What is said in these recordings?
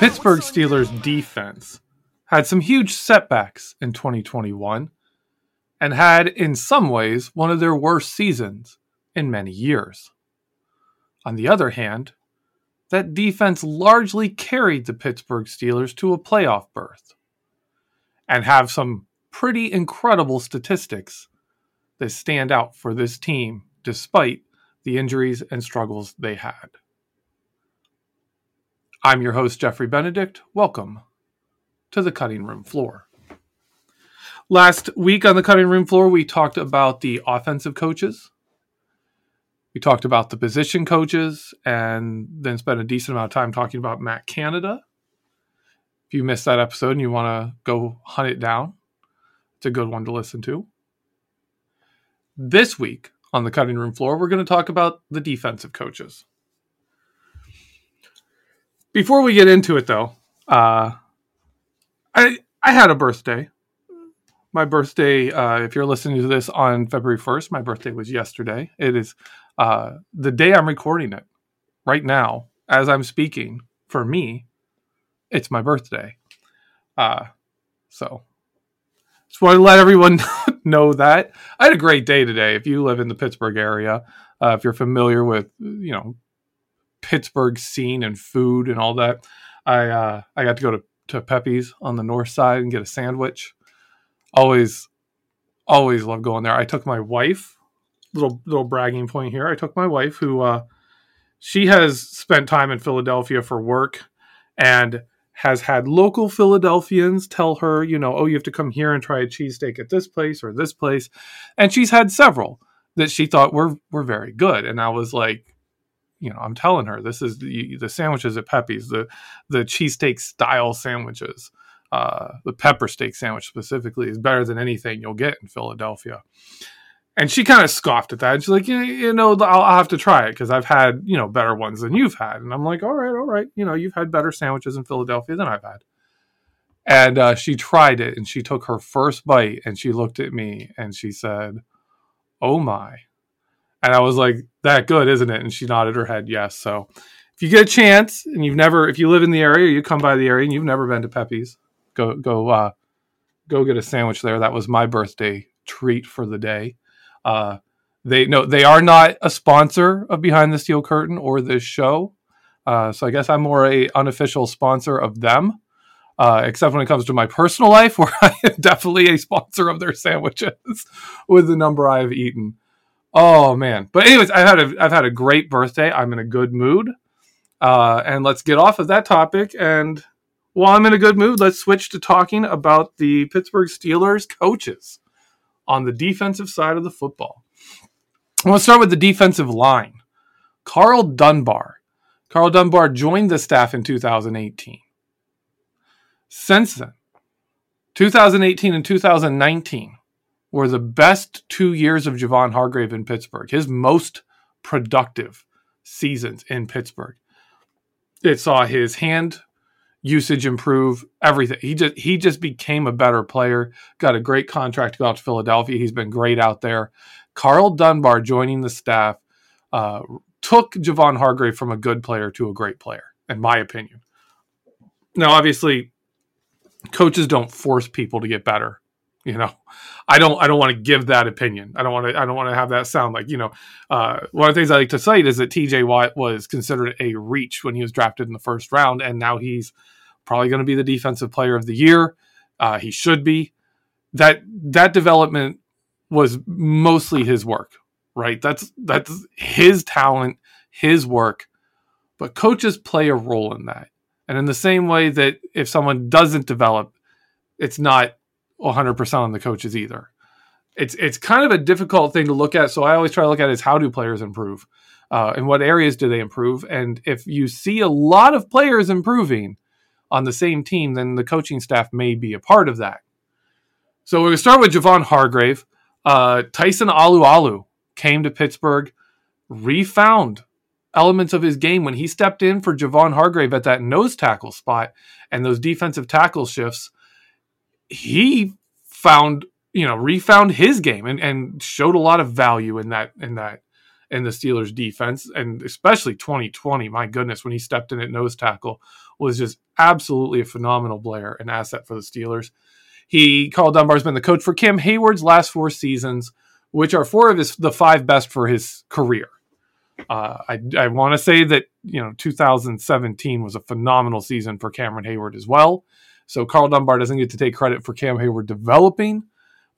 Pittsburgh Steelers defense had some huge setbacks in 2021 and had, in some ways, one of their worst seasons in many years. On the other hand, that defense largely carried the Pittsburgh Steelers to a playoff berth and have some pretty incredible statistics that stand out for this team despite the injuries and struggles they had. I'm your host, Geoffrey Benedict. Welcome to the cutting room floor. Last week on the cutting room floor, we talked about the offensive coaches. We talked about the position coaches and then spent a decent amount of time talking about Matt Canada. If you missed that episode and you want to go hunt it down, it's a good one to listen to. This week on the cutting room floor, we're going to talk about the defensive coaches. Before we get into it, though, uh, I I had a birthday. My birthday, uh, if you're listening to this on February 1st, my birthday was yesterday. It is uh, the day I'm recording it right now, as I'm speaking. For me, it's my birthday. Uh, so just want to let everyone know that I had a great day today. If you live in the Pittsburgh area, uh, if you're familiar with you know Pittsburgh scene and food and all that. I uh, I got to go to, to Peppi's on the north side and get a sandwich. Always, always love going there. I took my wife. Little little bragging point here. I took my wife, who uh, she has spent time in Philadelphia for work, and has had local Philadelphians tell her, you know, oh, you have to come here and try a cheesesteak at this place or this place, and she's had several that she thought were were very good, and I was like, you know, I'm telling her this is the, the sandwiches at Peppi's, the the cheesesteak style sandwiches. Uh, the pepper steak sandwich specifically is better than anything you'll get in Philadelphia. And she kind of scoffed at that. She's like, you know, I'll, I'll have to try it because I've had, you know, better ones than you've had. And I'm like, all right, all right. You know, you've had better sandwiches in Philadelphia than I've had. And uh, she tried it and she took her first bite and she looked at me and she said, oh my. And I was like, that good, isn't it? And she nodded her head, yes. So if you get a chance and you've never, if you live in the area, you come by the area and you've never been to Peppi's, go, go, uh, go get a sandwich there. That was my birthday treat for the day. Uh, they no, they are not a sponsor of Behind the Steel Curtain or this show. Uh, so I guess I'm more a unofficial sponsor of them. Uh, except when it comes to my personal life, where I am definitely a sponsor of their sandwiches with the number I have eaten. Oh man! But anyways, I've had a I've had a great birthday. I'm in a good mood, uh, and let's get off of that topic. And while I'm in a good mood, let's switch to talking about the Pittsburgh Steelers coaches on the defensive side of the football. Let's start with the defensive line. Karl Dunbar. Karl Dunbar joined the staff in 2018. Since then, 2018 and 2019 were the best two years of Javon Hargrave in Pittsburgh, his most productive seasons in Pittsburgh. It saw his hand usage improve, everything. He just he just became a better player. Got a great contract to go out to Philadelphia. He's been great out there. Karl Dunbar joining the staff uh, took Javon Hargrave from a good player to a great player, in my opinion. Now, obviously, coaches don't force people to get better. You know, I don't. I don't want to give that opinion. I don't want to. I don't want to have that sound like you know. Uh, one of the things I like to cite is that T.J. Watt was considered a reach when he was drafted in the first round, and now he's probably going to be the defensive player of the year. Uh, he should be. That that development was mostly his work, right? That's that's his talent, his work. But coaches play a role in that. And in the same way that if someone doesn't develop, it's not 100% on the coaches either. It's it's kind of a difficult thing to look at. So I always try to look at is how do players improve, uh, and what areas do they improve? And if you see a lot of players improving on the same team, then the coaching staff may be a part of that. So we're going to start with Javon Hargrave. Uh, Tyson Alualu came to Pittsburgh, refound elements of his game when he stepped in for Javon Hargrave at that nose tackle spot and those defensive tackle shifts. He found, you know, refound his game and, and showed a lot of value in that in that in the Steelers defense and especially 2020. My goodness, when he stepped in at nose tackle was just absolutely a phenomenal player and asset for the Steelers. He Karl Dunbar's been the coach for Cam Heyward's last four seasons, which are four of his the five best for his career. Uh, I, I want to say that you know 2017 was a phenomenal season for Cameron Heyward as well. So Karl Dunbar doesn't get to take credit for Cam Heyward developing.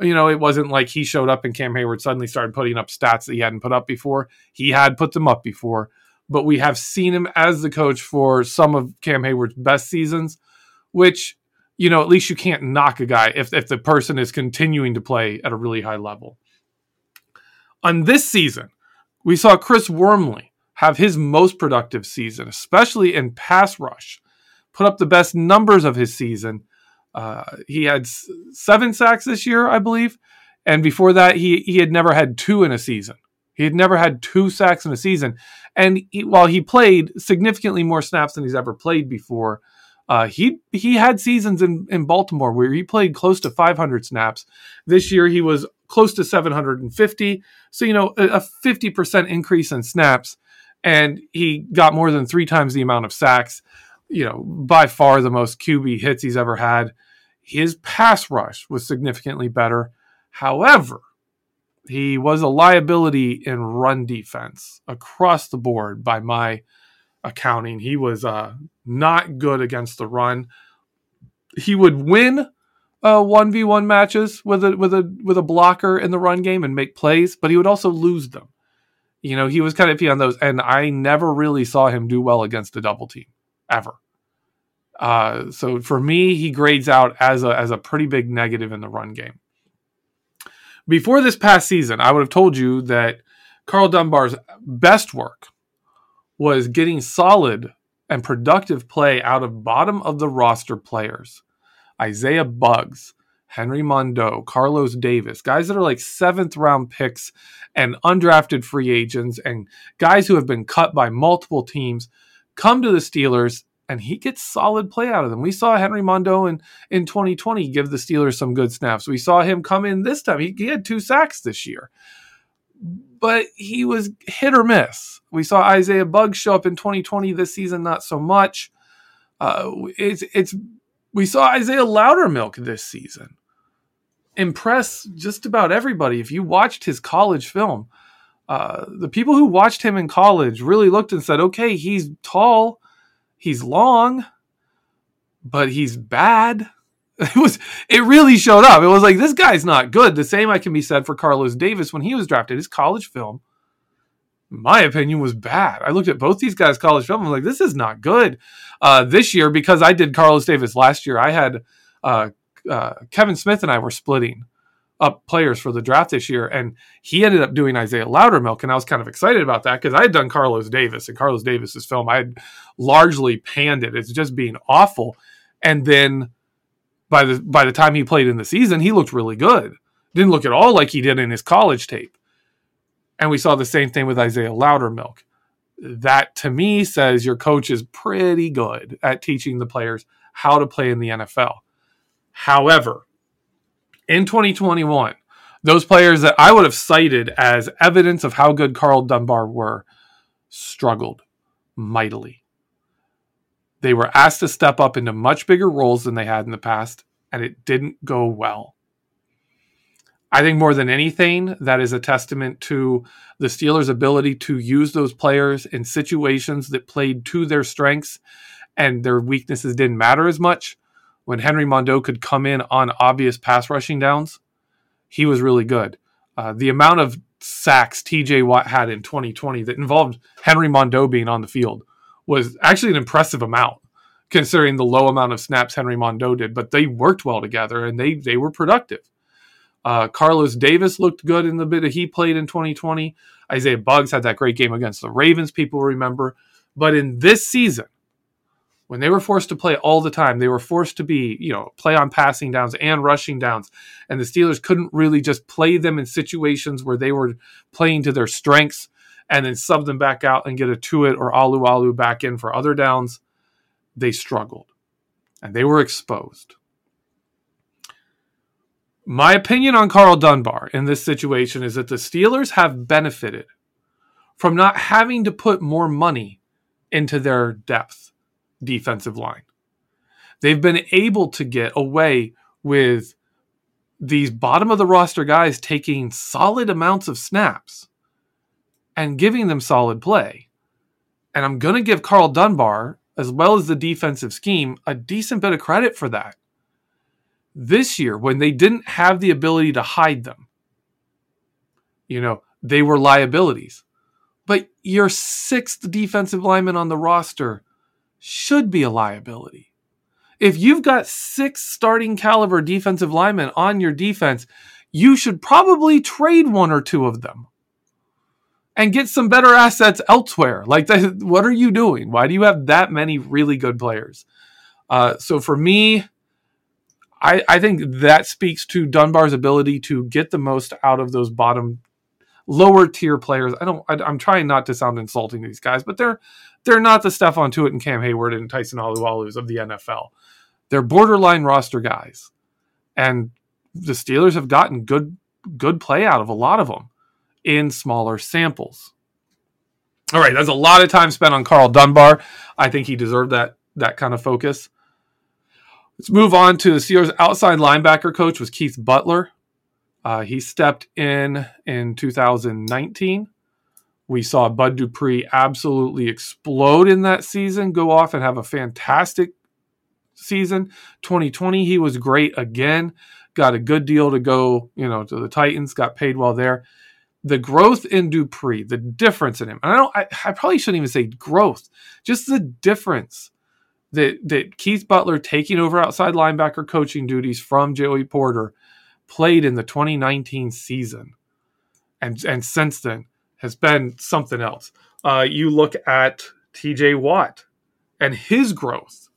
You know, it wasn't like he showed up and Cam Heyward suddenly started putting up stats that he hadn't put up before. He had put them up before, but we have seen him as the coach for some of Cam Heyward's best seasons, which you know at least you can't knock a guy if if the person is continuing to play at a really high level. On this season, we saw Chris Wormley have his most productive season, especially in pass rush, put up the best numbers of his season. Uh, he had seven sacks this year, I believe, and before that, he he had never had two in a season. He had never had two sacks in a season, and he, while he played significantly more snaps than he's ever played before, uh, he he had seasons in in Baltimore where he played close to 500 snaps. This year, he was close to 750. So, you know, a, 50% increase in snaps. And he got more than three times the amount of sacks. You know, by far the most QB hits he's ever had. His pass rush was significantly better. However, he was a liability in run defense across the board by my accounting. He was uh, not good against the run. He would win uh, one v one matches with a with a with a blocker in the run game and make plays, but he would also lose them. You know, he was kind of iffy on those, and I never really saw him do well against a double team ever. Uh, so for me, he grades out as a as a pretty big negative in the run game. Before this past season, I would have told you that Karl Dunbar's best work was getting solid and productive play out of bottom of the roster players Isaiah Buggs, Henry Mondeaux, Carlos Davis, guys that are like seventh round picks and undrafted free agents and guys who have been cut by multiple teams come to the Steelers and he gets solid play out of them. We saw Henry Mondeaux in, in 2020 give the Steelers some good snaps. We saw him come in this time. He, he had two sacks this year, but he was hit or miss. We saw Isaiah Buggs show up in 2020 this season, not so much. Uh, it's it's we saw Isaiah Loudermilk this season impress just about everybody. If you watched his college film, uh, the people who watched him in college really looked and said, okay, he's tall, he's long, but he's bad. It was it really showed up. It was like this guy's not good. The same I can be said for Carlos Davis when he was drafted. His college film, my opinion, was bad. I looked at both these guys' college film. I was like, this is not good. Uh, this year, because I did Carlos Davis last year, I had uh, uh, Kevin Smith and I were splitting up players for the draft this year, and he ended up doing Isaiah Loudermilk, and I was kind of excited about that because I had done Carlos Davis, and Carlos Davis's film I had largely panned it. It's just being awful, and then by the by the time he played in the season, he looked really good. Didn't look at all like he did in his college tape, and we saw the same thing with Isaiah Loudermilk. That to me says your coach is pretty good at teaching the players how to play in the NFL. However, in 2021, those players that I would have cited as evidence of how good Karl Dunbar were struggled mightily. They were asked to step up into much bigger roles than they had in the past, and it didn't go well. I think more than anything, that is a testament to the Steelers' ability to use those players in situations that played to their strengths and their weaknesses didn't matter as much when Henry Mondeaux could come in on obvious pass rushing downs, he was really good. Uh, the amount of sacks TJ Watt had in 2020 that involved Henry Mondeaux being on the field was actually an impressive amount considering the low amount of snaps Henry Mondeaux did, but they worked well together and they they were productive. Uh, Carlos Davis looked good in the bit that he played in 2020. Isaiah Buggs had that great game against the Ravens, people remember. But in this season, when they were forced to play all the time, they were forced to be, you know, play on passing downs and rushing downs. And the Steelers couldn't really just play them in situations where they were playing to their strengths and then sub them back out and get a Tuitt or Alualu back in for other downs. They struggled and they were exposed. My opinion on Karl Dunbar in this situation is that the Steelers have benefited from not having to put more money into their depth defensive line. They've been able to get away with these bottom of the roster guys taking solid amounts of snaps and giving them solid play. And I'm going to give Karl Dunbar, as well as the defensive scheme, a decent bit of credit for that. This year, when they didn't have the ability to hide them, you know, they were liabilities. But your sixth defensive lineman on the roster should be a liability. If you've got six starting caliber defensive linemen on your defense, you should probably trade one or two of them and get some better assets elsewhere. Like, what are you doing? Why do you have that many really good players? Uh, so for me, I, I think that speaks to Dunbar's ability to get the most out of those bottom lower tier players. I don't. I, am trying not to sound insulting to these guys, but they're they're not the Stephon Tuitt and Cam Heyward and Tyson Alualus of the NFL. They're borderline roster guys, and the Steelers have gotten good good play out of a lot of them in smaller samples. All right, that's a lot of time spent on Karl Dunbar. I think he deserved that that kind of focus. Let's move on to the Steelers' outside linebacker coach was Keith Butler. Uh, he stepped in in 2019. We saw Bud Dupree absolutely explode in that season, go off and have a fantastic season. 2020, he was great again. Got a good deal to go, you know, to the Titans. Got paid well there. The growth in Dupree, the difference in him, and I don't. I, I probably shouldn't even say growth, just the difference that that Keith Butler taking over outside linebacker coaching duties from Joey Porter played in the 2019 season, and and since then has been something else. Uh, you look at T.J. Watt and his growth.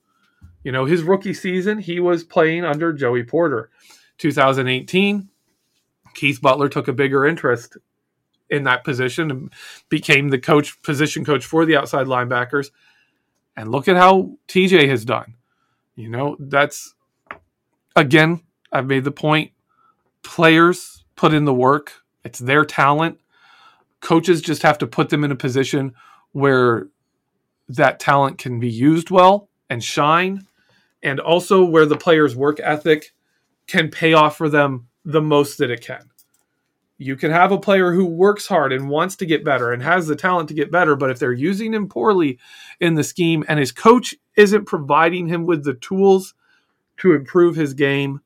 You know, his rookie season, he was playing under Joey Porter. 2018, Keith Butler took a bigger interest in that position and became the coach, position coach for the outside linebackers. And look at how TJ has done. You know, that's again, I've made the point players put in the work, it's their talent. Coaches just have to put them in a position where that talent can be used well and shine, and also where the player's work ethic can pay off for them the most that it can. You can have a player who works hard and wants to get better and has the talent to get better, but if they're using him poorly in the scheme and his coach isn't providing him with the tools to improve his game,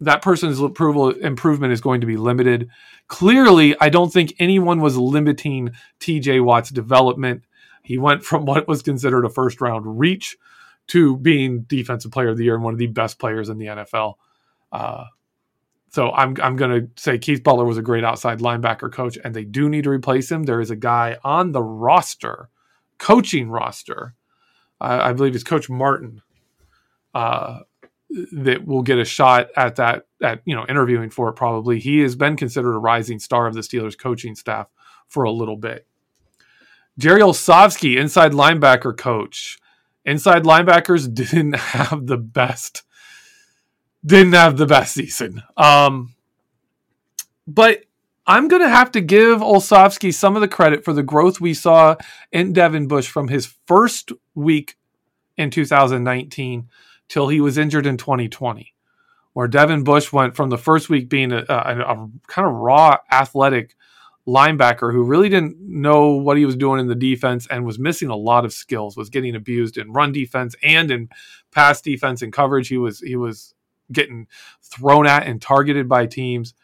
that person's approval improvement is going to be limited. Clearly, I don't think anyone was limiting TJ Watt's development. He went from what was considered a first round reach to being defensive player of the year and one of the best players in the NFL. Uh, so I'm I'm going to say Keith Butler was a great outside linebacker coach, and they do need to replace him. There is a guy on the roster, coaching roster, uh, I believe it's Coach Martin, uh, that will get a shot at that at you know interviewing for it. Probably he has been considered a rising star of the Steelers coaching staff for a little bit. Jerry Olsavsky, inside linebacker coach. Inside linebackers didn't have the best didn't have the best season. Um, but I'm going to have to give Olsavsky some of the credit for the growth we saw in Devin Bush from his first week in 2019 till he was injured in 2020, where Devin Bush went from the first week being a, a, a kind of raw athletic linebacker who really didn't know what he was doing in the defense and was missing a lot of skills was getting abused in run defense and in pass defense and coverage he was he was getting thrown at and targeted by teams.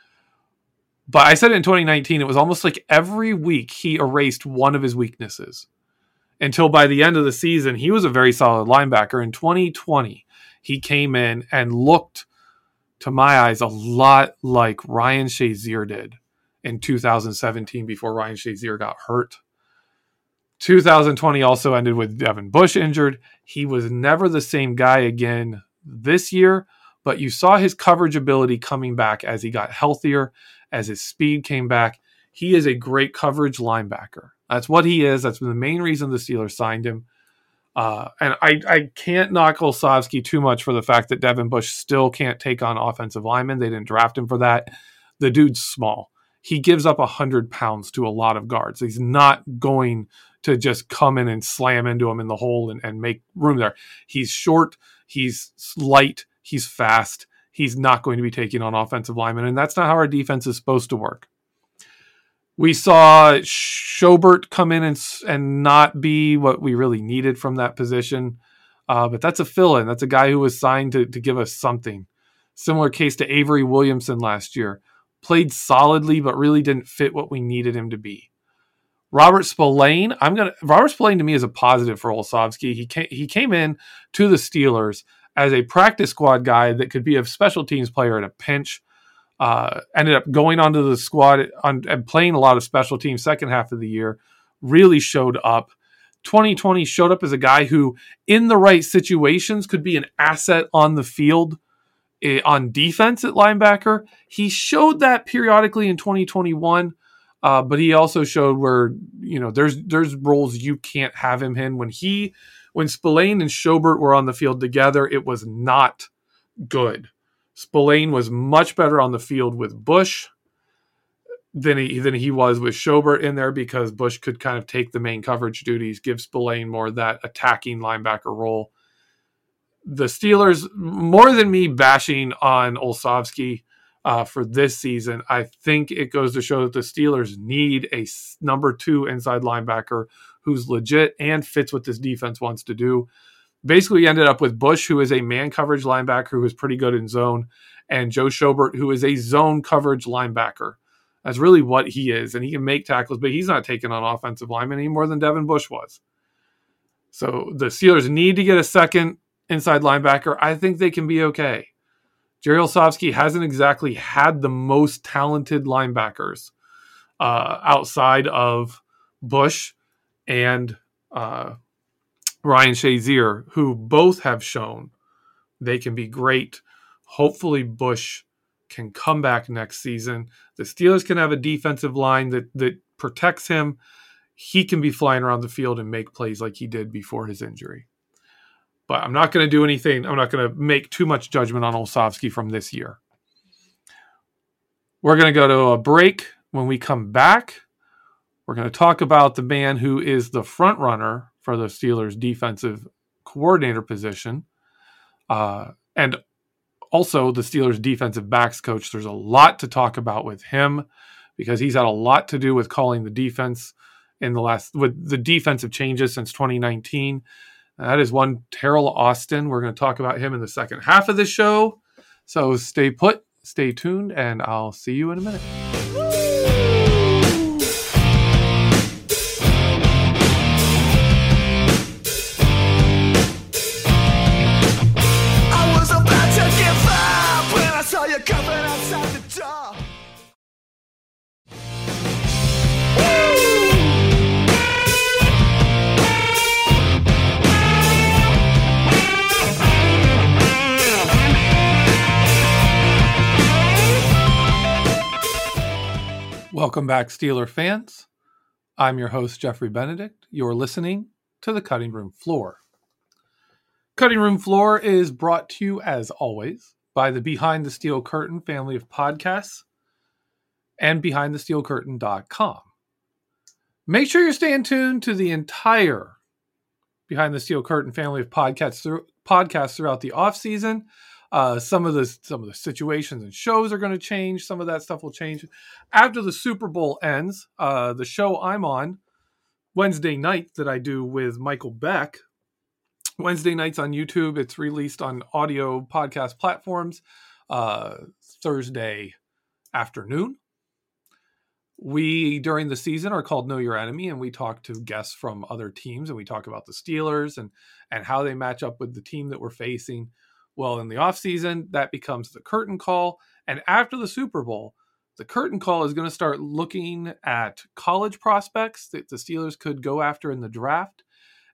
But I said in 2019, it was almost like every week he erased one of his weaknesses until by the end of the season, he was a very solid linebacker. In 2020, he came in and looked, to my eyes, a lot like Ryan Shazier did in 2017 before Ryan Shazier got hurt. 2020 also ended with Devin Bush injured. He was never the same guy again this year, but you saw his coverage ability coming back as he got healthier, as his speed came back. He is a great coverage linebacker. That's what he is. That's the main reason the Steelers signed him. Uh, and I, I can't knock Olsavsky too much for the fact that Devin Bush still can't take on offensive linemen. They didn't draft him for that. The dude's small. He gives up 100 pounds to a lot of guards. He's not going to just come in and slam into him in the hole and, and make room there. He's short, he's light, He's fast. He's not going to be taking on offensive linemen, and that's not how our defense is supposed to work. We saw Schobert come in and, and not be what we really needed from that position. Uh, but that's a fill in. That's a guy who was signed to, to give us something. Similar case to Avery Williamson last year. Played solidly, but really didn't fit what we needed him to be. Robert Spillane, I'm gonna Robert Spillane to me is a positive for Olsavsky. He came, he came in to the Steelers as a practice squad guy that could be a special teams player at a pinch. Uh, ended up going onto the squad on, and playing a lot of special teams second half of the year. Really showed up. 2020 showed up as a guy who, in the right situations, could be an asset on the field eh, on defense at linebacker. He showed that periodically in 2021. Uh, but he also showed where you know there's there's roles you can't have him in when he when Spillane and Schobert were on the field together, it was not good. Spillane was much better on the field with Bush than he than he was with Schobert in there because Bush could kind of take the main coverage duties, give Spillane more that attacking linebacker role. The Steelers, more than me bashing on Olsavsky uh, for this season, I think it goes to show that the Steelers need a number two inside linebacker who's legit and fits what this defense wants to do. Basically, ended up with Bush, who is a man coverage linebacker who is pretty good in zone, and Joe Schobert, who is a zone coverage linebacker. That's really what he is, and he can make tackles, but he's not taking on offensive linemen any more than Devin Bush was. So the Steelers need to get a second inside linebacker. I think they can be okay. Jerry Olsavsky hasn't exactly had the most talented linebackers uh, outside of Bush and uh, Ryan Shazier, who both have shown they can be great. Hopefully, Bush can come back next season. The Steelers can have a defensive line that that protects him. He can be flying around the field and make plays like he did before his injury. But I'm not going to do anything. I'm not going to make too much judgment on Olsavsky from this year. We're going to go to a break. When we come back, we're going to talk about the man who is the front runner for the Steelers' defensive coordinator position, uh, and also the Steelers defensive backs coach. There's a lot to talk about with him because he's had a lot to do with calling the defense in the last with the defensive changes since 2019. That is one Teryl Austin. We're going to talk about him in the second half of the show. So stay put, stay tuned, and I'll see you in a minute. Welcome back, Steeler fans. I'm your host, Geoffrey Benedict. You're listening to the Cutting Room Floor. Cutting Room Floor is brought to you, as always, by the Behind the Steel Curtain family of podcasts and BehindTheSteelCurtain.com. Make sure you're staying tuned to the entire Behind the Steel Curtain family of podcasts, podcasts throughout the off season. Uh, some of the some of the situations and shows are going to change. Some of that stuff will change after the Super Bowl ends. Uh, the show I'm on Wednesday night that I do with Michael Beck. Wednesday nights on YouTube. It's released on audio podcast platforms. Uh, Thursday afternoon. We during the season are called Know Your Enemy, and we talk to guests from other teams, and we talk about the Steelers and and how they match up with the team that we're facing. Well, in the offseason, that becomes the curtain call. And after the Super Bowl, the curtain call is going to start looking at college prospects that the Steelers could go after in the draft.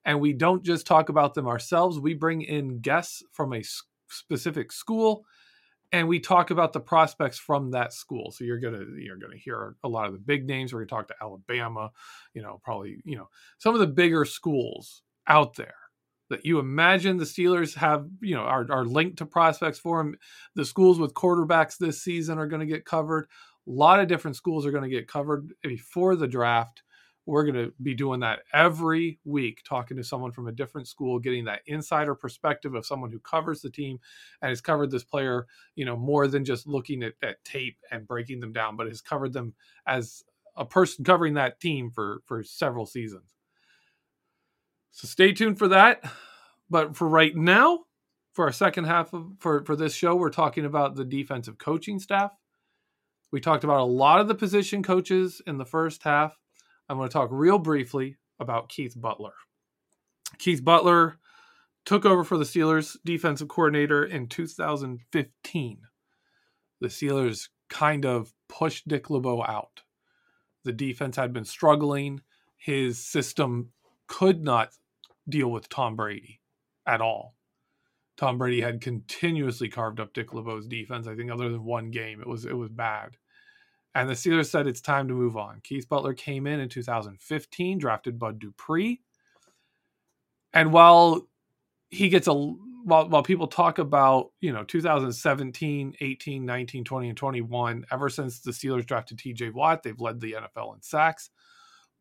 And we don't just talk about them ourselves, we bring in guests from a specific school and we talk about the prospects from that school. So you're gonna you're gonna hear a lot of the big names. We're gonna talk to Alabama, you know, probably you know some of the bigger schools out there that you imagine the Steelers have, you know, are, are linked to prospects for them. The schools with quarterbacks this season are going to get covered. A lot of different schools are going to get covered before the draft. We're going to be doing that every week, talking to someone from a different school, getting that insider perspective of someone who covers the team and has covered this player, you know, more than just looking at, at tape and breaking them down, but has covered them as a person covering that team for for several seasons. So stay tuned for that. But for right now, for our second half of for, for this show, we're talking about the defensive coaching staff. We talked about a lot of the position coaches in the first half. I'm going to talk real briefly about Keith Butler. Keith Butler took over for the Steelers defensive coordinator in 2015. The Steelers kind of pushed Dick LeBeau out. The defense had been struggling. His system could not deal with Tom Brady at all. Tom Brady had continuously carved up Dick LeBeau's defense. I think other than one game, it was it was bad. And the Steelers said it's time to move on. Keith Butler came in in 2015, drafted Bud Dupree. And while he gets a while, while people talk about, you know, 2017, 18, 19, 20 and 21, ever since the Steelers drafted TJ Watt, they've led the NFL in sacks.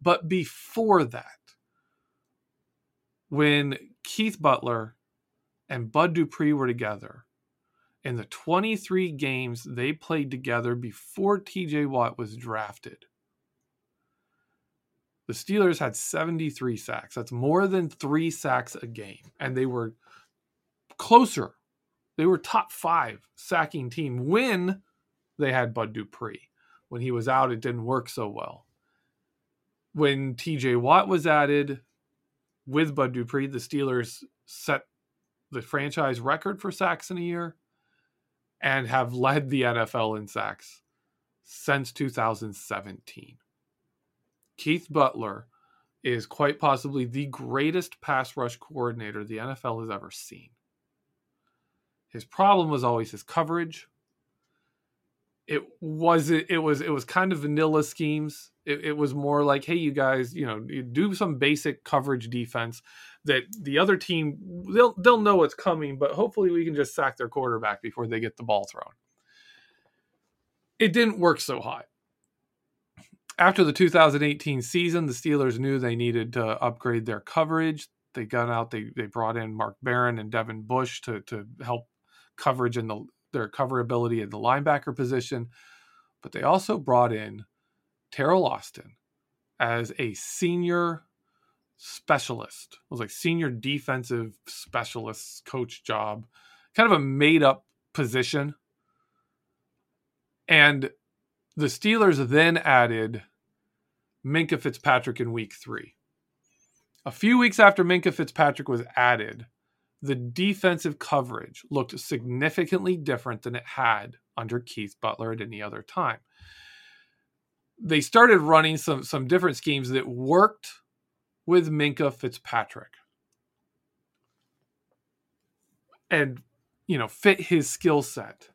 But before that, when Keith Butler and Bud Dupree were together in the 23 games they played together before TJ Watt was drafted. The Steelers had 73 sacks. That's more than three sacks a game. And they were closer. They were top five sacking team when they had Bud Dupree. When he was out, it didn't work so well. When TJ Watt was added with Bud Dupree, the Steelers set the franchise record for sacks in a year and have led the NFL in sacks since 2017. Keith Butler is quite possibly the greatest pass rush coordinator the NFL has ever seen. His problem was always his coverage. It was it was it was kind of vanilla schemes. It, it was more like, hey, you guys, you know, do some basic coverage defense that the other team they'll they'll know what's coming, but hopefully we can just sack their quarterback before they get the ball thrown. It didn't work so hot. After the 2018 season, the Steelers knew they needed to upgrade their coverage. They got out, they they brought in Mark Barron and Devin Bush to to help coverage in the their coverability in the linebacker position, but they also brought in Teryl Austin as a senior specialist. It was like senior defensive specialist coach job, kind of a made up position. And the Steelers then added Minkah Fitzpatrick in week three. A few weeks after Minkah Fitzpatrick was added, the defensive coverage looked significantly different than it had under Keith Butler at any other time. They started running some some different schemes that worked with Minkah Fitzpatrick and you know fit his skill set.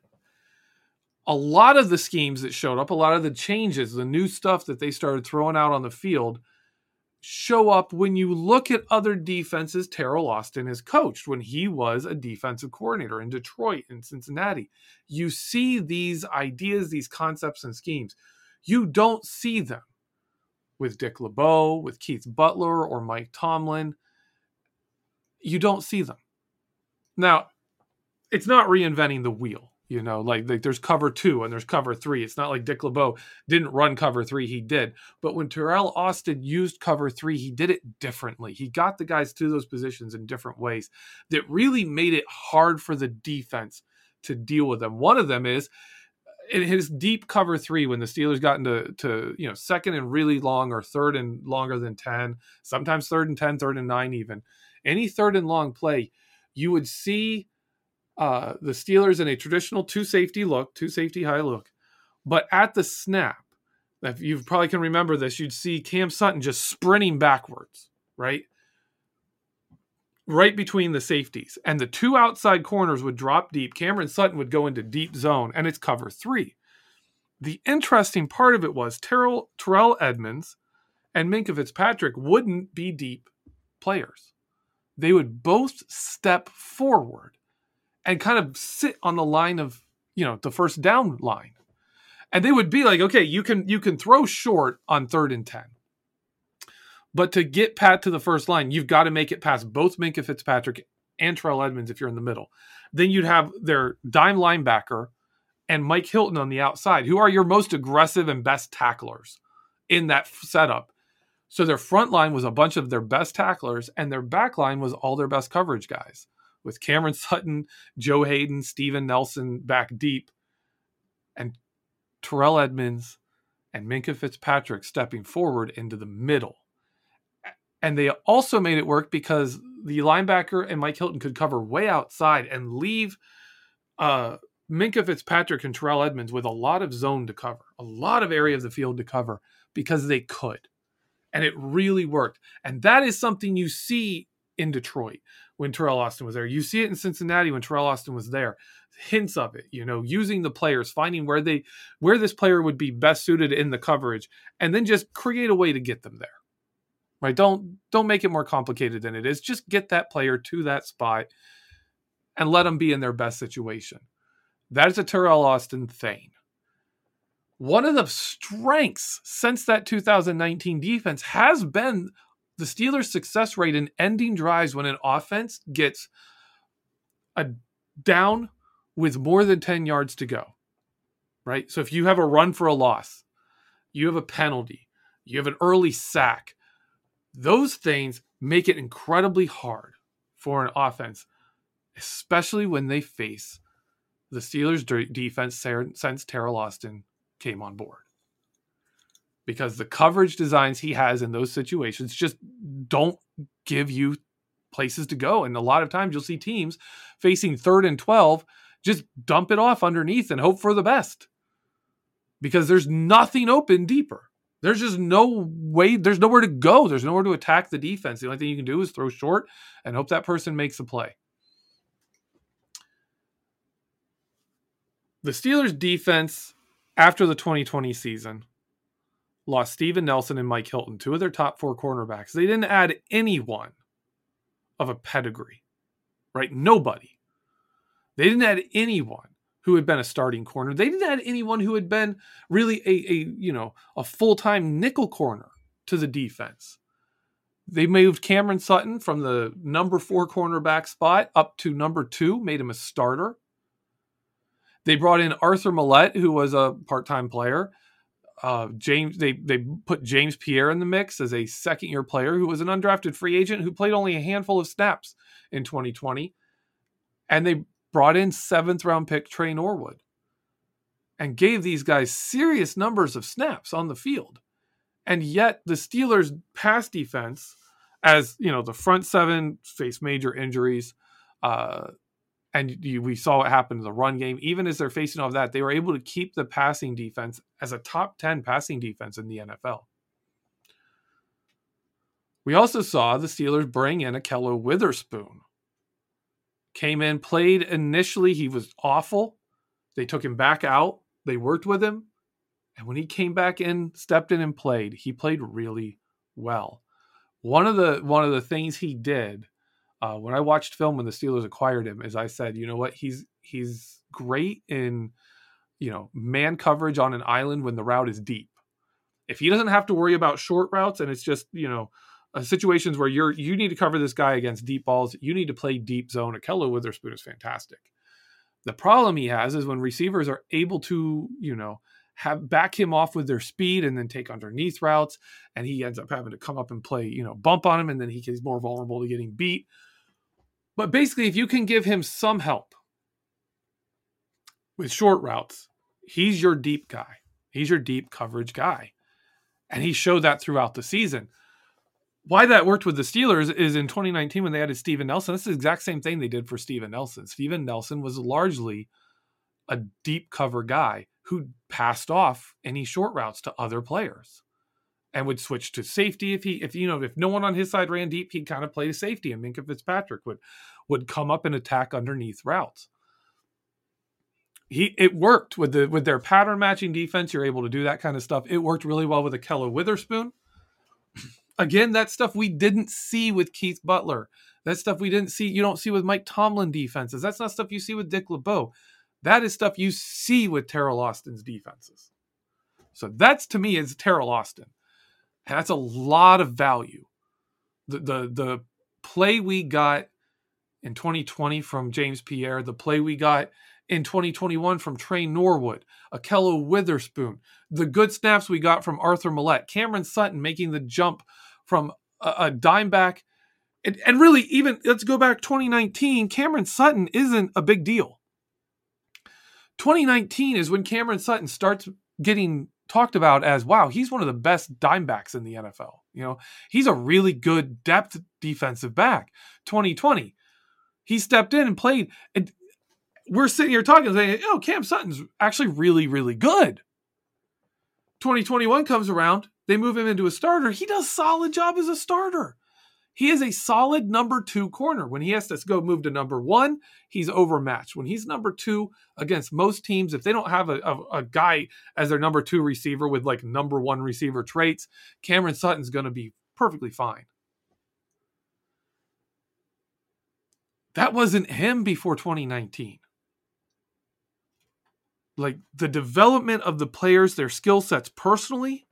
A lot of the schemes that showed up, a lot of the changes, the new stuff that they started throwing out on the field show up when you look at other defenses Teryl Austin has coached when he was a defensive coordinator in Detroit and Cincinnati. You see these ideas, these concepts and schemes. You don't see them with Dick LeBeau, with Keith Butler, or Mike Tomlin. You don't see them. Now, it's not reinventing the wheel. You know, like, like there's cover two and there's cover three. It's not like Dick LeBeau didn't run cover three, he did. But when Teryl Austin used cover three, he did it differently. He got the guys to those positions in different ways that really made it hard for the defense to deal with them. One of them is in his deep cover three when the Steelers got into to you know second and really long or third and longer than 10, sometimes third and 10, third and nine, even. Any third and long play, you would see uh, the Steelers in a traditional two safety look, two safety high look. But at the snap, if you probably can remember this, you'd see Cam Sutton just sprinting backwards, right? Right between the safeties. And the two outside corners would drop deep. Cameron Sutton would go into deep zone, and it's cover three. The interesting part of it was Terrell, Terrell Edmunds and Minkah Fitzpatrick wouldn't be deep players. They would both step forward and kind of sit on the line of you know the first down line and they would be like okay you can you can throw short on third and 10 but to get pat to the first line you've got to make it past both Minkah Fitzpatrick and Terrell Edmunds if you're in the middle then you'd have their dime linebacker and Mike Hilton on the outside who are your most aggressive and best tacklers in that setup so their front line was a bunch of their best tacklers and their back line was all their best coverage guys with Cameron Sutton, Joe Haden, Steven Nelson back deep, and Terrell Edmunds and Minkah Fitzpatrick stepping forward into the middle. And they also made it work because the linebacker and Mike Hilton could cover way outside and leave uh, Minkah Fitzpatrick and Terrell Edmunds with a lot of zone to cover, a lot of area of the field to cover because they could. And it really worked. And that is something you see in Detroit when Teryl Austin was there. You see it in Cincinnati when Teryl Austin was there. Hints of it, you know, using the players, finding where they where this player would be best suited in the coverage, and then just create a way to get them there. Right? Don't don't make it more complicated than it is. Just get that player to that spot and let them be in their best situation. That is a Teryl Austin thing. One of the strengths since that 2019 defense has been the Steelers' success rate in ending drives when an offense gets a down with more than 10 yards to go, right? So if you have a run for a loss, you have a penalty, you have an early sack, those things make it incredibly hard for an offense, especially when they face the Steelers' defense since Teryl Austin came on board because the coverage designs he has in those situations just don't give you places to go. And a lot of times you'll see teams facing third and 12 just dump it off underneath and hope for the best because there's nothing open deeper. There's just no way, there's nowhere to go. There's nowhere to attack the defense. The only thing you can do is throw short and hope that person makes a play. The Steelers' defense after the 2020 season lost Steven Nelson and Mike Hilton, two of their top four cornerbacks. They didn't add anyone of a pedigree, right? Nobody. They didn't add anyone who had been a starting corner. They didn't add anyone who had been really a, a you know a full time nickel corner to the defense. They moved Cameron Sutton from the number four cornerback spot up to number two, made him a starter. They brought in Arthur Maulet, who was a part-time player. Uh, James, they they put James Pierre in the mix as a second-year player who was an undrafted free agent who played only a handful of snaps in 2020, and they brought in seventh-round pick Tre Norwood, and gave these guys serious numbers of snaps on the field, and yet the Steelers' pass defense, as you know, the front seven faced major injuries. Uh, and you, we saw what happened in the run game. Even as they're facing off that, they were able to keep the passing defense as a top 10 passing defense in the NFL. We also saw the Steelers bring in Ahkello Witherspoon. Came in, played initially, he was awful. They took him back out, they worked with him. And when he came back in, stepped in and played, he played really well. One of the one of the things he did uh, when I watched film when the Steelers acquired him, is I said, you know what, he's he's great in you know man coverage on an island when the route is deep. If he doesn't have to worry about short routes and it's just you know uh, situations where you're you need to cover this guy against deep balls, you need to play deep zone. Ahkello Witherspoon is fantastic. The problem he has is when receivers are able to you know have back him off with their speed and then take underneath routes, and he ends up having to come up and play you know bump on him, and then he gets more vulnerable to getting beat but basically, if you can give him some help with short routes, he's your deep guy. He's your deep coverage guy. And he showed that throughout the season. Why that worked with the Steelers is in 2019 when they added Steven Nelson. That's the exact same thing they did for Steven Nelson. Steven Nelson was largely a deep cover guy who passed off any short routes to other players and would switch to safety if he if you know if no one on his side ran deep, he'd kind of play a safety, and Minkah Fitzpatrick would would come up and attack underneath routes. He it worked with the with their pattern matching defense. You're able to do that kind of stuff. It worked really well with Ahkello Witherspoon. Again, that stuff we didn't see with Keith Butler. That stuff we didn't see. You don't see with Mike Tomlin defenses. That's not stuff you see with Dick LeBeau. That is stuff you see with Teryl Austin's defenses. So that's to me is Teryl Austin. And that's a lot of value. The, the the play we got in 2020 from James Pierre, the play we got in 2021 from Tre Norwood, Ahkello Witherspoon, the good snaps we got from Arthur Maulet, Cameron Sutton making the jump from a, a dime back. And, and really, even let's go back 2019, Cameron Sutton isn't a big deal. 2019 is when Cameron Sutton starts getting talked about as wow, he's one of the best dime backs in the NFL. You know, he's a really good depth defensive back. 2020, he stepped in and played. And we're sitting here talking, saying, "Oh, Cam Sutton's actually really, really good." 2021 comes around, they move him into a starter. He does solid job as a starter. He is a solid number two corner. When he has to go move to number one, he's overmatched. When he's number two against most teams, if they don't have a, a, a guy as their number two receiver with like number one receiver traits, Cameron Sutton's going to be perfectly fine. That wasn't him before 2019. Like the development of the players, their skill sets personally,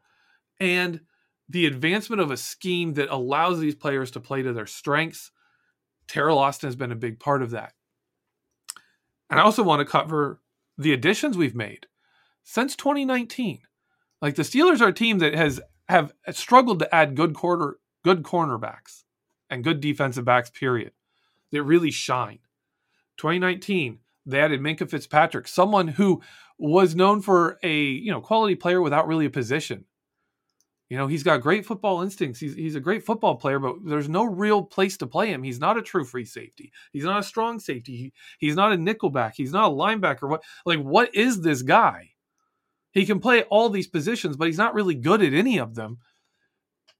and the advancement of a scheme that allows these players to play to their strengths. Teryl Austin has been a big part of that. And I also want to cover the additions we've made since 2019. Like the Steelers are a team that has have struggled to add good quarter good cornerbacks and good defensive backs, period. That really shine. 2019, they added Minkah Fitzpatrick, someone who was known for a you know quality player without really a position. You know, he's got great football instincts. He's, he's a great football player, but there's no real place to play him. He's not a true free safety. He's not a strong safety. He, he's not a nickelback. He's not a linebacker. What like what is this guy? He can play all these positions, but he's not really good at any of them.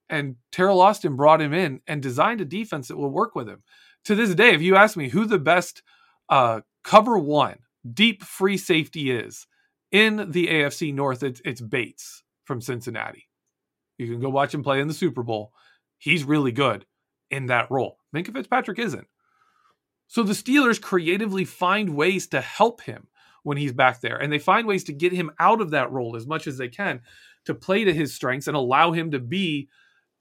And Teryl Austin brought him in and designed a defense that will work with him. To this day, if you ask me who the best uh, cover one deep free safety is in the AFC North, it's, it's Bates from Cincinnati. You can go watch him play in the Super Bowl. He's really good in that role. Minkah Fitzpatrick isn't. So the Steelers creatively find ways to help him when he's back there, and they find ways to get him out of that role as much as they can to play to his strengths and allow him to be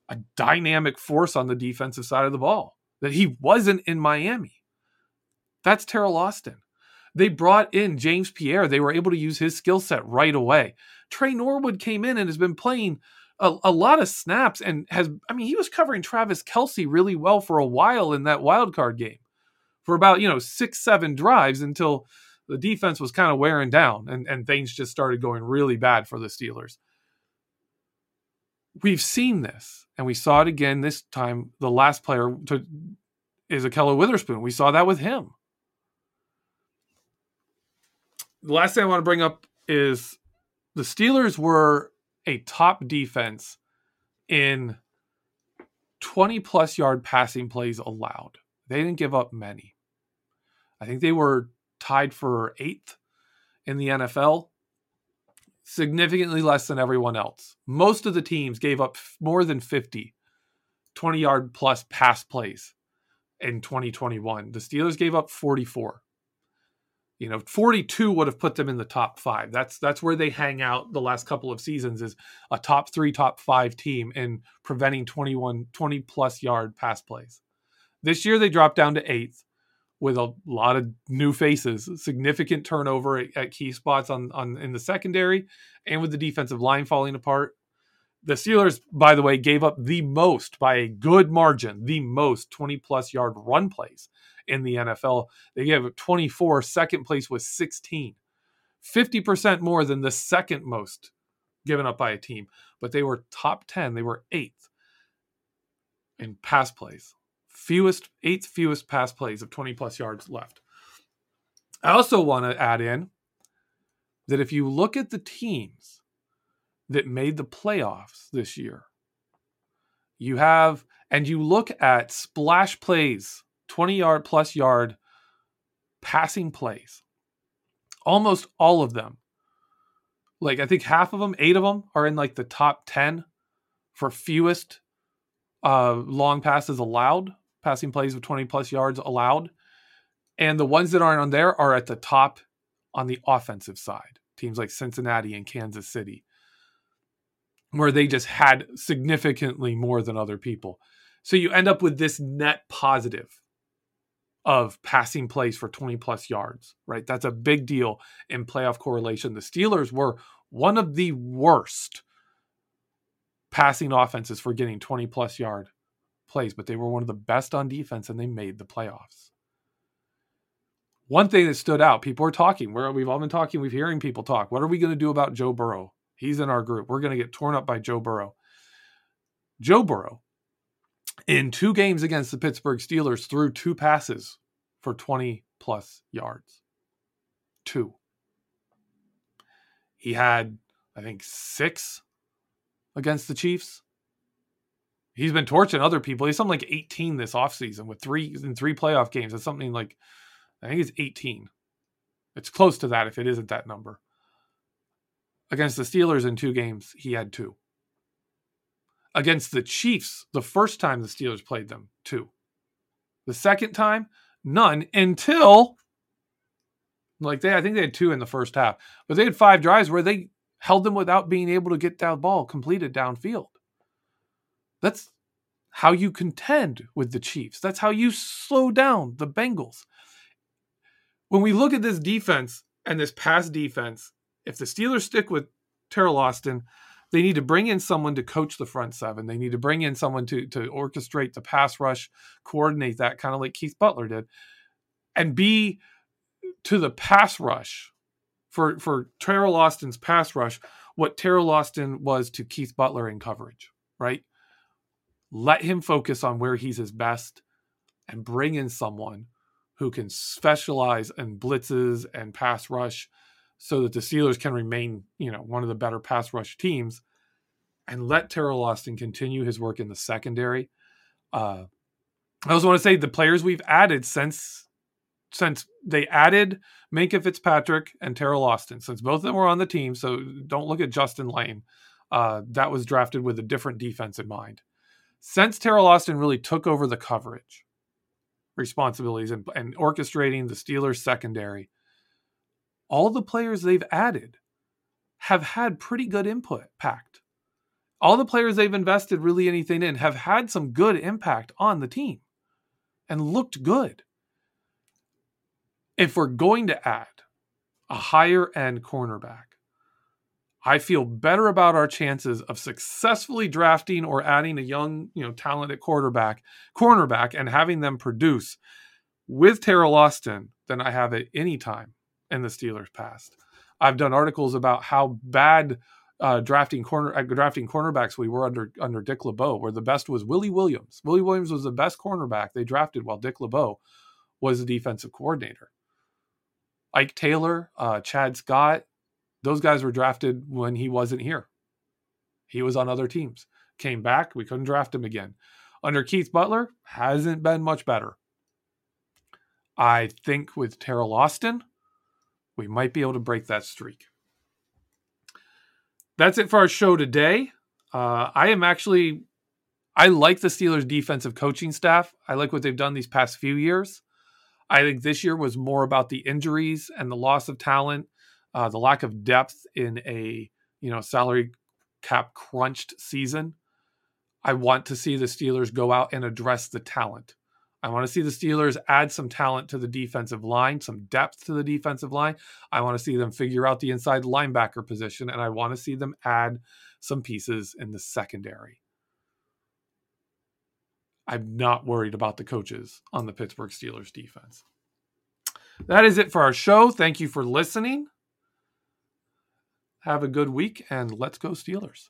a dynamic force on the defensive side of the ball that he wasn't in Miami. That's Teryl Austin. They brought in James Pierre. They were able to use his skill set right away. Tre Norwood came in and has been playing a, a, lot of snaps and has, I mean, he was covering Travis Kelce really well for a while in that wild card game for about, you know, six, seven drives until the defense was kind of wearing down and, and things just started going really bad for the Steelers. We've seen this and we saw it again this time. The last player to, is Ahkello Witherspoon. We saw that with him. The last thing I want to bring up is the Steelers were a top defense in 20 plus yard passing plays allowed. They didn't give up many. I think they were tied for eighth in the NFL, significantly less than everyone else. Most of the teams gave up more than 50 20 yard plus pass plays in 2021. The Steelers gave up 44 you know 42 would have put them in the top five. That's that's where they hang out the last couple of seasons is a top three top five team in preventing 21 20 plus yard pass plays. This year they dropped down to eighth with a lot of new faces significant turnover at, at key spots on, on in the secondary and with the defensive line falling apart. The Steelers, by the way, gave up the most by a good margin, the most 20 plus yard run plays in the NFL. They gave 24. Second place was 16. 50% more than the second most given up by a team. But they were top 10. They were eighth in pass plays. Fewest, eighth fewest pass plays of 20 plus yards left. I also want to add in that if you look at the teams that made the playoffs this year, you have, and you look at splash plays 20 yard plus yard passing plays. Almost all of them. Like I think half of them, eight of them are in like the top 10 for fewest uh, long passes allowed, passing plays of 20 plus yards allowed. And the ones that aren't on there are at the top on the offensive side. Teams like Cincinnati and Kansas City, where they just had significantly more than other people. So you end up with this net positive of passing plays for 20 plus yards, right? That's a big deal in playoff correlation. The Steelers were one of the worst passing offenses for getting 20 plus yard plays, but they were one of the best on defense and they made the playoffs. One thing that stood out, people are talking. We're, we've all been talking, we've hearing people talk. What are we going to do about Joe Burrow? He's in our group. We're going to get torn up by Joe Burrow. Joe Burrow in two games against the Pittsburgh Steelers threw two passes for 20 plus yards. Two. He had, I think, six against the Chiefs. He's been torching other people. He's something like 18 this offseason with three in three playoff games. It's something like I think it's 18. It's close to that if it isn't that number. Against the Steelers in two games, he had two against the Chiefs the first time the Steelers played them, two. The second time, none until like they I think they had two in the first half, but they had five drives where they held them without being able to get that ball completed downfield. That's how you contend with the Chiefs. That's how you slow down the Bengals. When we look at this defense and this pass defense, if the Steelers stick with Teryl Austin, they need to bring in someone to coach the front seven. They need to bring in someone to to orchestrate the pass rush, coordinate that kind of like Keith Butler did, and be to the pass rush for for Teryl Austin's pass rush what Teryl Austin was to Keith Butler in coverage, right? Let him focus on where he's his best and bring in someone who can specialize in blitzes and pass rush so that the Steelers can remain, you know, one of the better pass rush teams and let Teryl Austin continue his work in the secondary. Uh, I also want to say the players we've added since since they added Minkah Fitzpatrick and Teryl Austin, since both of them were on the team. So don't look at Justin Layne. Uh, that was drafted with a different defense in mind. Since Teryl Austin really took over the coverage responsibilities and, and orchestrating the Steelers secondary, all the players they've added have had pretty good input packed. All the players they've invested really anything in have had some good impact on the team and looked good. if we're going to add a higher end cornerback, I feel better about our chances of successfully drafting or adding a young, you know, talented quarterback, cornerback, and having them produce with Teryl Austin than I have at any time in the Steelers' past. I've done articles about how bad uh, drafting corner uh, drafting cornerbacks we were under under Dick LeBeau, where the best was Willie Williams. Willie Williams was the best cornerback they drafted, while Dick LeBeau was the defensive coordinator. Ike Taylor, uh, Chad Scott, those guys were drafted when he wasn't here. He was on other teams. Came back, we couldn't draft him again. Under Keith Butler, hasn't been much better. I think with Teryl Austin, we might be able to break that streak. That's it for our show today. Uh, I am actually, I like the Steelers' defensive coaching staff. I like what they've done these past few years. I think this year was more about the injuries and the loss of talent, uh, the lack of depth in a you know salary cap crunched season. I want to see the Steelers go out and address the talent. I want to see the Steelers add some talent to the defensive line, some depth to the defensive line. I want to see them figure out the inside linebacker position, and I want to see them add some pieces in the secondary. I'm not worried about the coaches on the Pittsburgh Steelers defense. That is it for our show. Thank you for listening. Have a good week, and let's go, Steelers.